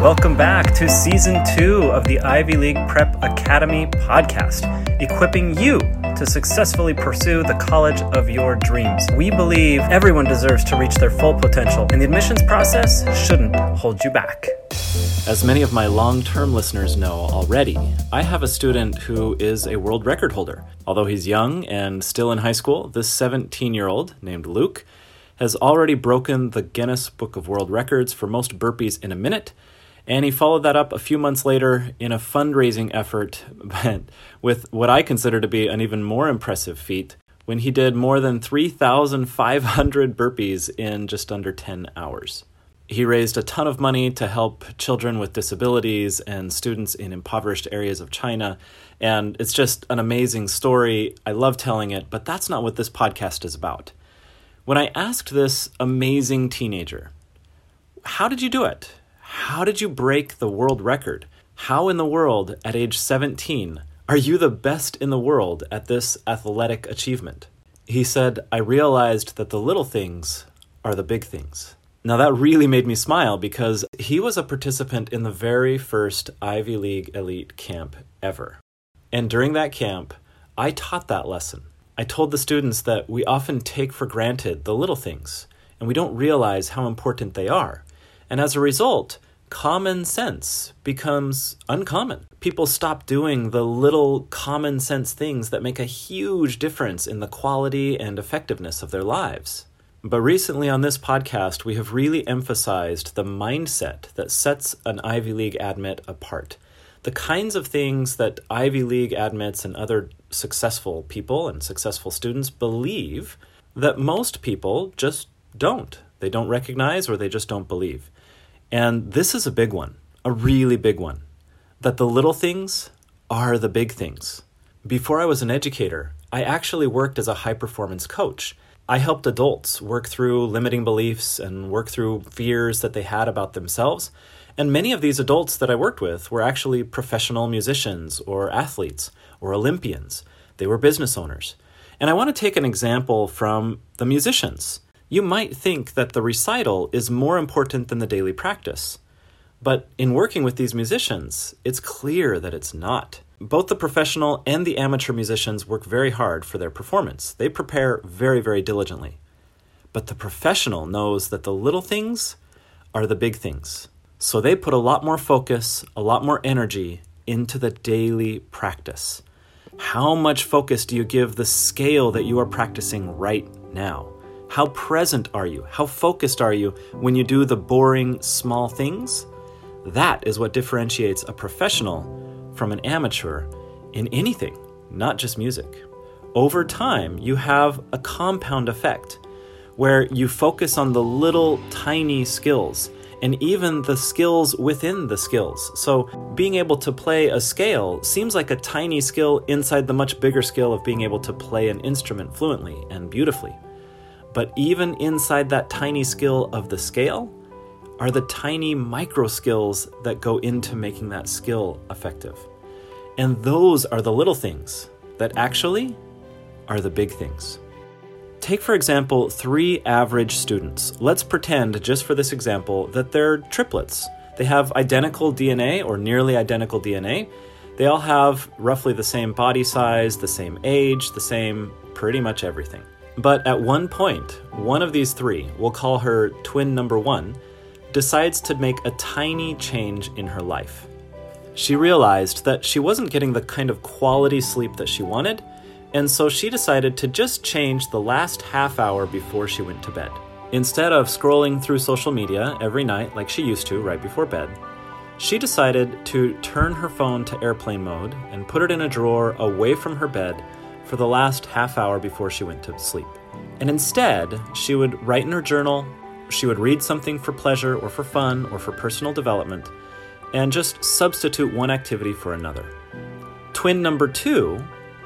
Welcome back to season two of the Ivy League Prep Academy podcast, equipping you to successfully pursue the college of your dreams. We believe everyone deserves to reach their full potential, and the admissions process shouldn't hold you back. As many of my long term listeners know already, I have a student who is a world record holder. Although he's young and still in high school, this 17 year old named Luke has already broken the Guinness Book of World Records for most burpees in a minute. And he followed that up a few months later in a fundraising effort with what I consider to be an even more impressive feat when he did more than 3,500 burpees in just under 10 hours. He raised a ton of money to help children with disabilities and students in impoverished areas of China. And it's just an amazing story. I love telling it, but that's not what this podcast is about. When I asked this amazing teenager, How did you do it? How did you break the world record? How in the world, at age 17, are you the best in the world at this athletic achievement? He said, I realized that the little things are the big things. Now, that really made me smile because he was a participant in the very first Ivy League elite camp ever. And during that camp, I taught that lesson. I told the students that we often take for granted the little things and we don't realize how important they are. And as a result, common sense becomes uncommon. People stop doing the little common sense things that make a huge difference in the quality and effectiveness of their lives. But recently on this podcast, we have really emphasized the mindset that sets an Ivy League admit apart. The kinds of things that Ivy League admits and other successful people and successful students believe that most people just don't. They don't recognize or they just don't believe. And this is a big one, a really big one. That the little things are the big things. Before I was an educator, I actually worked as a high performance coach. I helped adults work through limiting beliefs and work through fears that they had about themselves. And many of these adults that I worked with were actually professional musicians or athletes or Olympians. They were business owners. And I want to take an example from the musicians. You might think that the recital is more important than the daily practice. But in working with these musicians, it's clear that it's not. Both the professional and the amateur musicians work very hard for their performance. They prepare very, very diligently. But the professional knows that the little things are the big things. So they put a lot more focus, a lot more energy into the daily practice. How much focus do you give the scale that you are practicing right now? How present are you? How focused are you when you do the boring small things? That is what differentiates a professional from an amateur in anything, not just music. Over time, you have a compound effect where you focus on the little tiny skills and even the skills within the skills. So, being able to play a scale seems like a tiny skill inside the much bigger skill of being able to play an instrument fluently and beautifully. But even inside that tiny skill of the scale are the tiny micro skills that go into making that skill effective. And those are the little things that actually are the big things. Take, for example, three average students. Let's pretend, just for this example, that they're triplets. They have identical DNA or nearly identical DNA. They all have roughly the same body size, the same age, the same pretty much everything. But at one point, one of these three, we'll call her twin number one, decides to make a tiny change in her life. She realized that she wasn't getting the kind of quality sleep that she wanted, and so she decided to just change the last half hour before she went to bed. Instead of scrolling through social media every night like she used to right before bed, she decided to turn her phone to airplane mode and put it in a drawer away from her bed for the last half hour before she went to sleep. And instead, she would write in her journal, she would read something for pleasure or for fun or for personal development, and just substitute one activity for another. Twin number two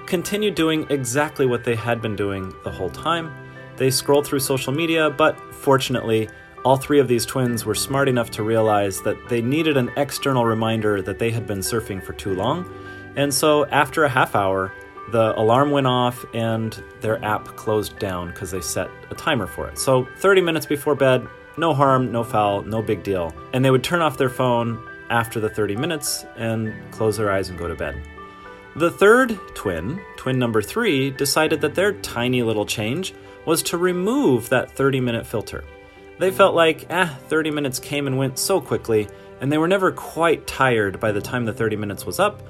continued doing exactly what they had been doing the whole time. They scrolled through social media, but fortunately, all three of these twins were smart enough to realize that they needed an external reminder that they had been surfing for too long. And so, after a half hour, the alarm went off and their app closed down because they set a timer for it. So, 30 minutes before bed, no harm, no foul, no big deal. And they would turn off their phone after the 30 minutes and close their eyes and go to bed. The third twin, twin number three, decided that their tiny little change was to remove that 30 minute filter. They felt like, ah, 30 minutes came and went so quickly, and they were never quite tired by the time the 30 minutes was up,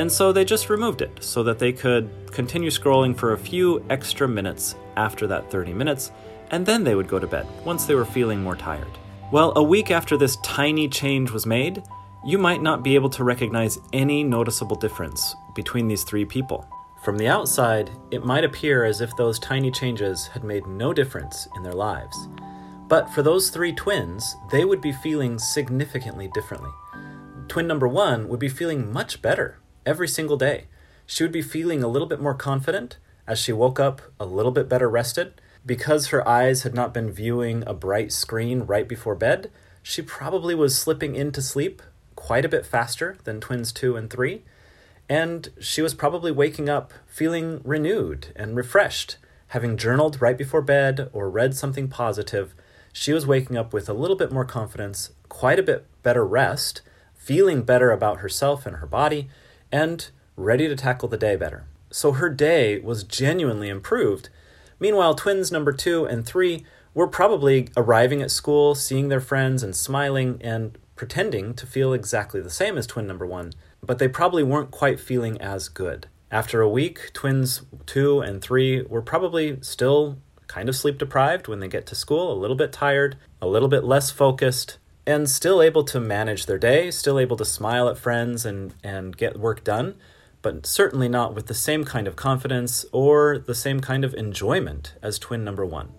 and so they just removed it so that they could continue scrolling for a few extra minutes after that 30 minutes, and then they would go to bed once they were feeling more tired. Well, a week after this tiny change was made, you might not be able to recognize any noticeable difference between these three people. From the outside, it might appear as if those tiny changes had made no difference in their lives. But for those three twins, they would be feeling significantly differently. Twin number one would be feeling much better every single day. She would be feeling a little bit more confident as she woke up a little bit better rested. Because her eyes had not been viewing a bright screen right before bed, she probably was slipping into sleep quite a bit faster than twins two and three and she was probably waking up feeling renewed and refreshed. Having journaled right before bed or read something positive, she was waking up with a little bit more confidence, quite a bit better rest, feeling better about herself and her body, and ready to tackle the day better. So her day was genuinely improved. Meanwhile, twins number two and three were probably arriving at school, seeing their friends, and smiling and pretending to feel exactly the same as twin number one but they probably weren't quite feeling as good. After a week, twins two and three were probably still kind of sleep deprived when they get to school, a little bit tired, a little bit less focused, and still able to manage their day, still able to smile at friends and, and get work done, but certainly not with the same kind of confidence or the same kind of enjoyment as twin number one.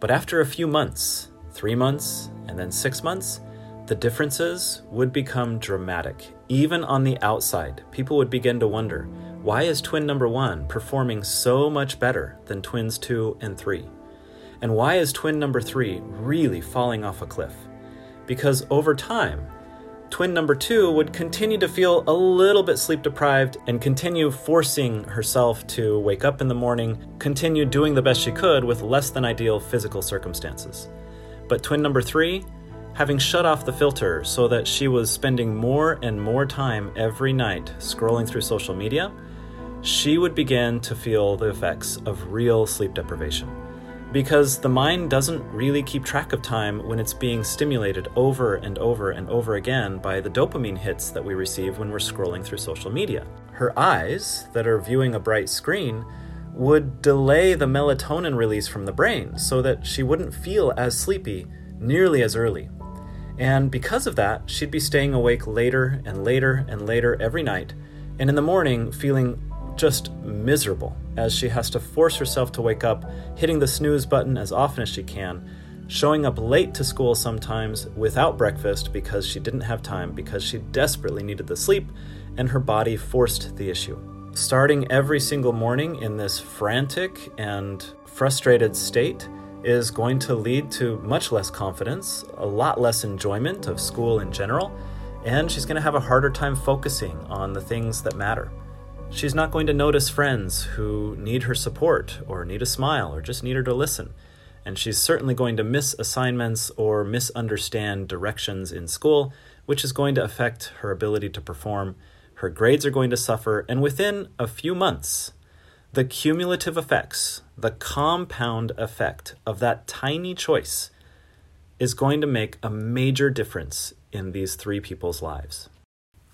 But after a few months, three months, and then six months, the differences would become dramatic. Even on the outside, people would begin to wonder why is twin number one performing so much better than twins two and three? And why is twin number three really falling off a cliff? Because over time, twin number two would continue to feel a little bit sleep deprived and continue forcing herself to wake up in the morning, continue doing the best she could with less than ideal physical circumstances. But twin number three, having shut off the filter so that she was spending more and more time every night scrolling through social media, she would begin to feel the effects of real sleep deprivation. Because the mind doesn't really keep track of time when it's being stimulated over and over and over again by the dopamine hits that we receive when we're scrolling through social media. Her eyes, that are viewing a bright screen, would delay the melatonin release from the brain so that she wouldn't feel as sleepy nearly as early and because of that, she'd be staying awake later and later and later every night, and in the morning feeling just miserable as she has to force herself to wake up, hitting the snooze button as often as she can, showing up late to school sometimes without breakfast because she didn't have time, because she desperately needed the sleep, and her body forced the issue. Starting every single morning in this frantic and frustrated state, is going to lead to much less confidence, a lot less enjoyment of school in general, and she's going to have a harder time focusing on the things that matter. She's not going to notice friends who need her support or need a smile or just need her to listen. And she's certainly going to miss assignments or misunderstand directions in school, which is going to affect her ability to perform. Her grades are going to suffer, and within a few months, the cumulative effects, the compound effect of that tiny choice is going to make a major difference in these three people's lives.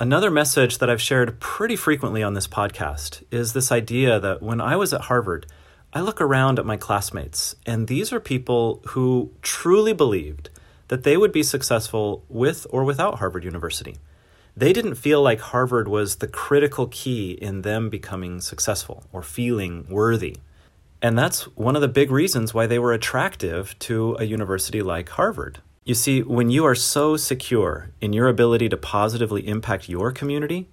Another message that I've shared pretty frequently on this podcast is this idea that when I was at Harvard, I look around at my classmates, and these are people who truly believed that they would be successful with or without Harvard University they didn't feel like Harvard was the critical key in them becoming successful or feeling worthy. And that's one of the big reasons why they were attractive to a university like Harvard. You see, when you are so secure in your ability to positively impact your community,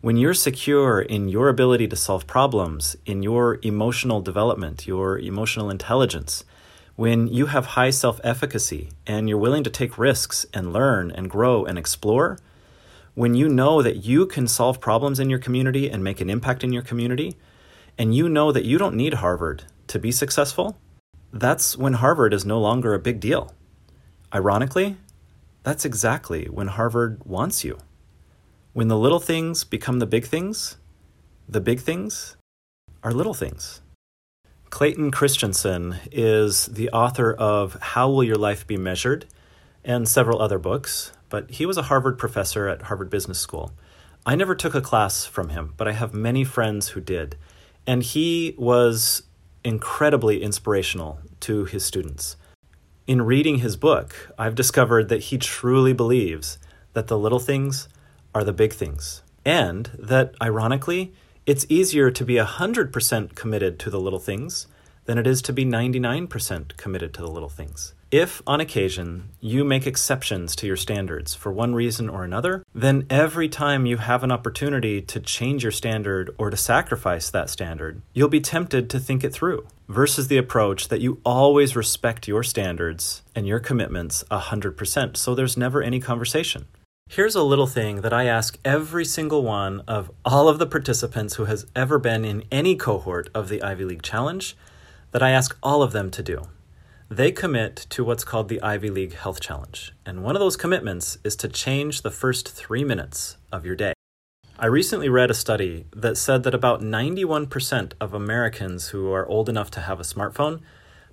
when you're secure in your ability to solve problems, in your emotional development, your emotional intelligence, when you have high self efficacy and you're willing to take risks and learn and grow and explore, when you know that you can solve problems in your community and make an impact in your community, and you know that you don't need Harvard to be successful, that's when Harvard is no longer a big deal. Ironically, that's exactly when Harvard wants you. When the little things become the big things, the big things are little things. Clayton Christensen is the author of How Will Your Life Be Measured and several other books, but he was a Harvard professor at Harvard Business School. I never took a class from him, but I have many friends who did. And he was incredibly inspirational to his students. In reading his book, I've discovered that he truly believes that the little things are the big things. And that, ironically, it's easier to be 100% committed to the little things than it is to be 99% committed to the little things. If, on occasion, you make exceptions to your standards for one reason or another, then every time you have an opportunity to change your standard or to sacrifice that standard, you'll be tempted to think it through, versus the approach that you always respect your standards and your commitments 100%, so there's never any conversation. Here's a little thing that I ask every single one of all of the participants who has ever been in any cohort of the Ivy League Challenge that I ask all of them to do. They commit to what's called the Ivy League Health Challenge, and one of those commitments is to change the first three minutes of your day. I recently read a study that said that about 91% of Americans who are old enough to have a smartphone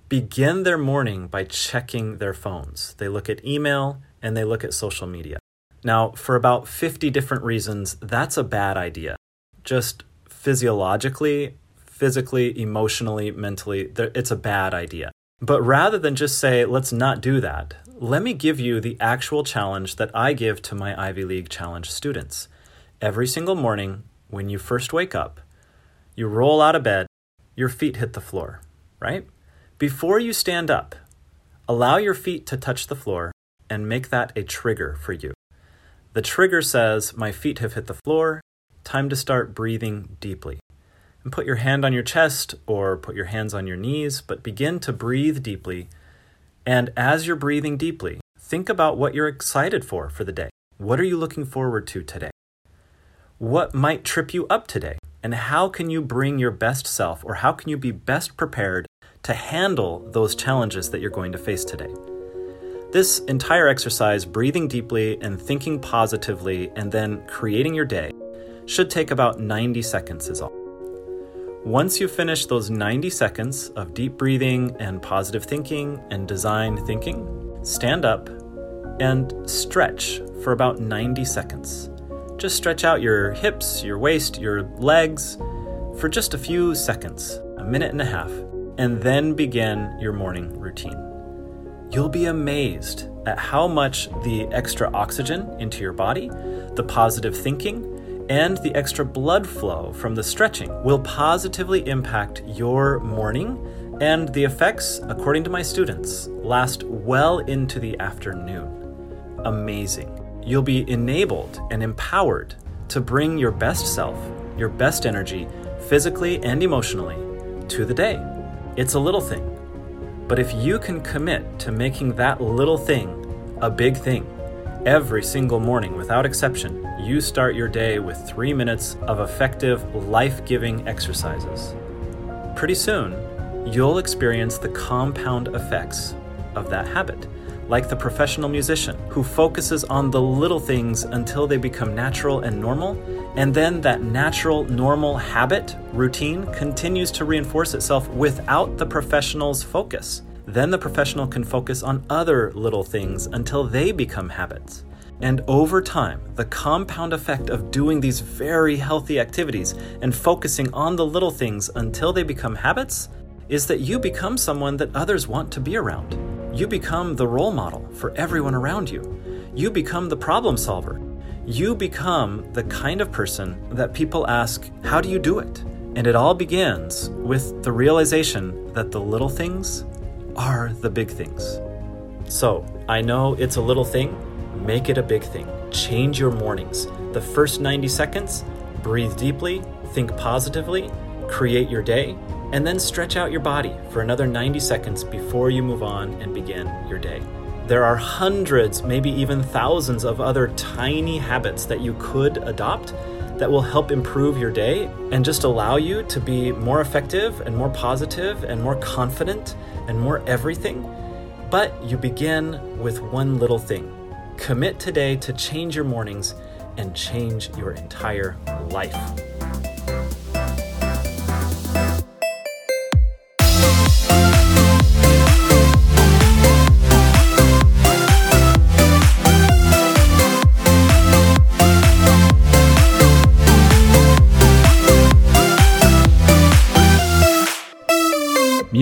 begin their morning by checking their phones. They look at email and they look at social media. Now, for about 50 different reasons, that's a bad idea. Just physiologically, physically, emotionally, mentally, it's a bad idea. But rather than just say, let's not do that, let me give you the actual challenge that I give to my Ivy League Challenge students. Every single morning, when you first wake up, you roll out of bed, your feet hit the floor, right? Before you stand up, allow your feet to touch the floor and make that a trigger for you. The trigger says, My feet have hit the floor, time to start breathing deeply. And put your hand on your chest or put your hands on your knees, but begin to breathe deeply. And as you're breathing deeply, think about what you're excited for for the day. What are you looking forward to today? What might trip you up today? And how can you bring your best self or how can you be best prepared to handle those challenges that you're going to face today? This entire exercise, breathing deeply and thinking positively and then creating your day, should take about 90 seconds, is all. Once you finish those 90 seconds of deep breathing and positive thinking and design thinking, stand up and stretch for about 90 seconds. Just stretch out your hips, your waist, your legs for just a few seconds, a minute and a half, and then begin your morning routine you'll be amazed at how much the extra oxygen into your body, the positive thinking, and the extra blood flow from the stretching will positively impact your morning, and the effects, according to my students, last well into the afternoon. Amazing. You'll be enabled and empowered to bring your best self, your best energy, physically and emotionally, to the day. It's a little thing but if you can commit to making that little thing a big thing, every single morning without exception, you start your day with three minutes of effective, life giving exercises. Pretty soon, you'll experience the compound effects of that habit like the professional musician who focuses on the little things until they become natural and normal, and then that natural, normal habit, routine, continues to reinforce itself without the professional's focus. Then the professional can focus on other little things until they become habits. And over time, the compound effect of doing these very healthy activities and focusing on the little things until they become habits is that you become someone that others want to be around. You become the role model for everyone around you. You become the problem solver. You become the kind of person that people ask, How do you do it? And it all begins with the realization that the little things are the big things. So, I know it's a little thing, make it a big thing. Change your mornings. The first 90 seconds, breathe deeply, think positively, create your day, and then stretch out your body for another 90 seconds before you move on and begin your day. There are hundreds, maybe even thousands of other tiny habits that you could adopt that will help improve your day and just allow you to be more effective and more positive and more confident and more everything. But you begin with one little thing commit today to change your mornings and change your entire life.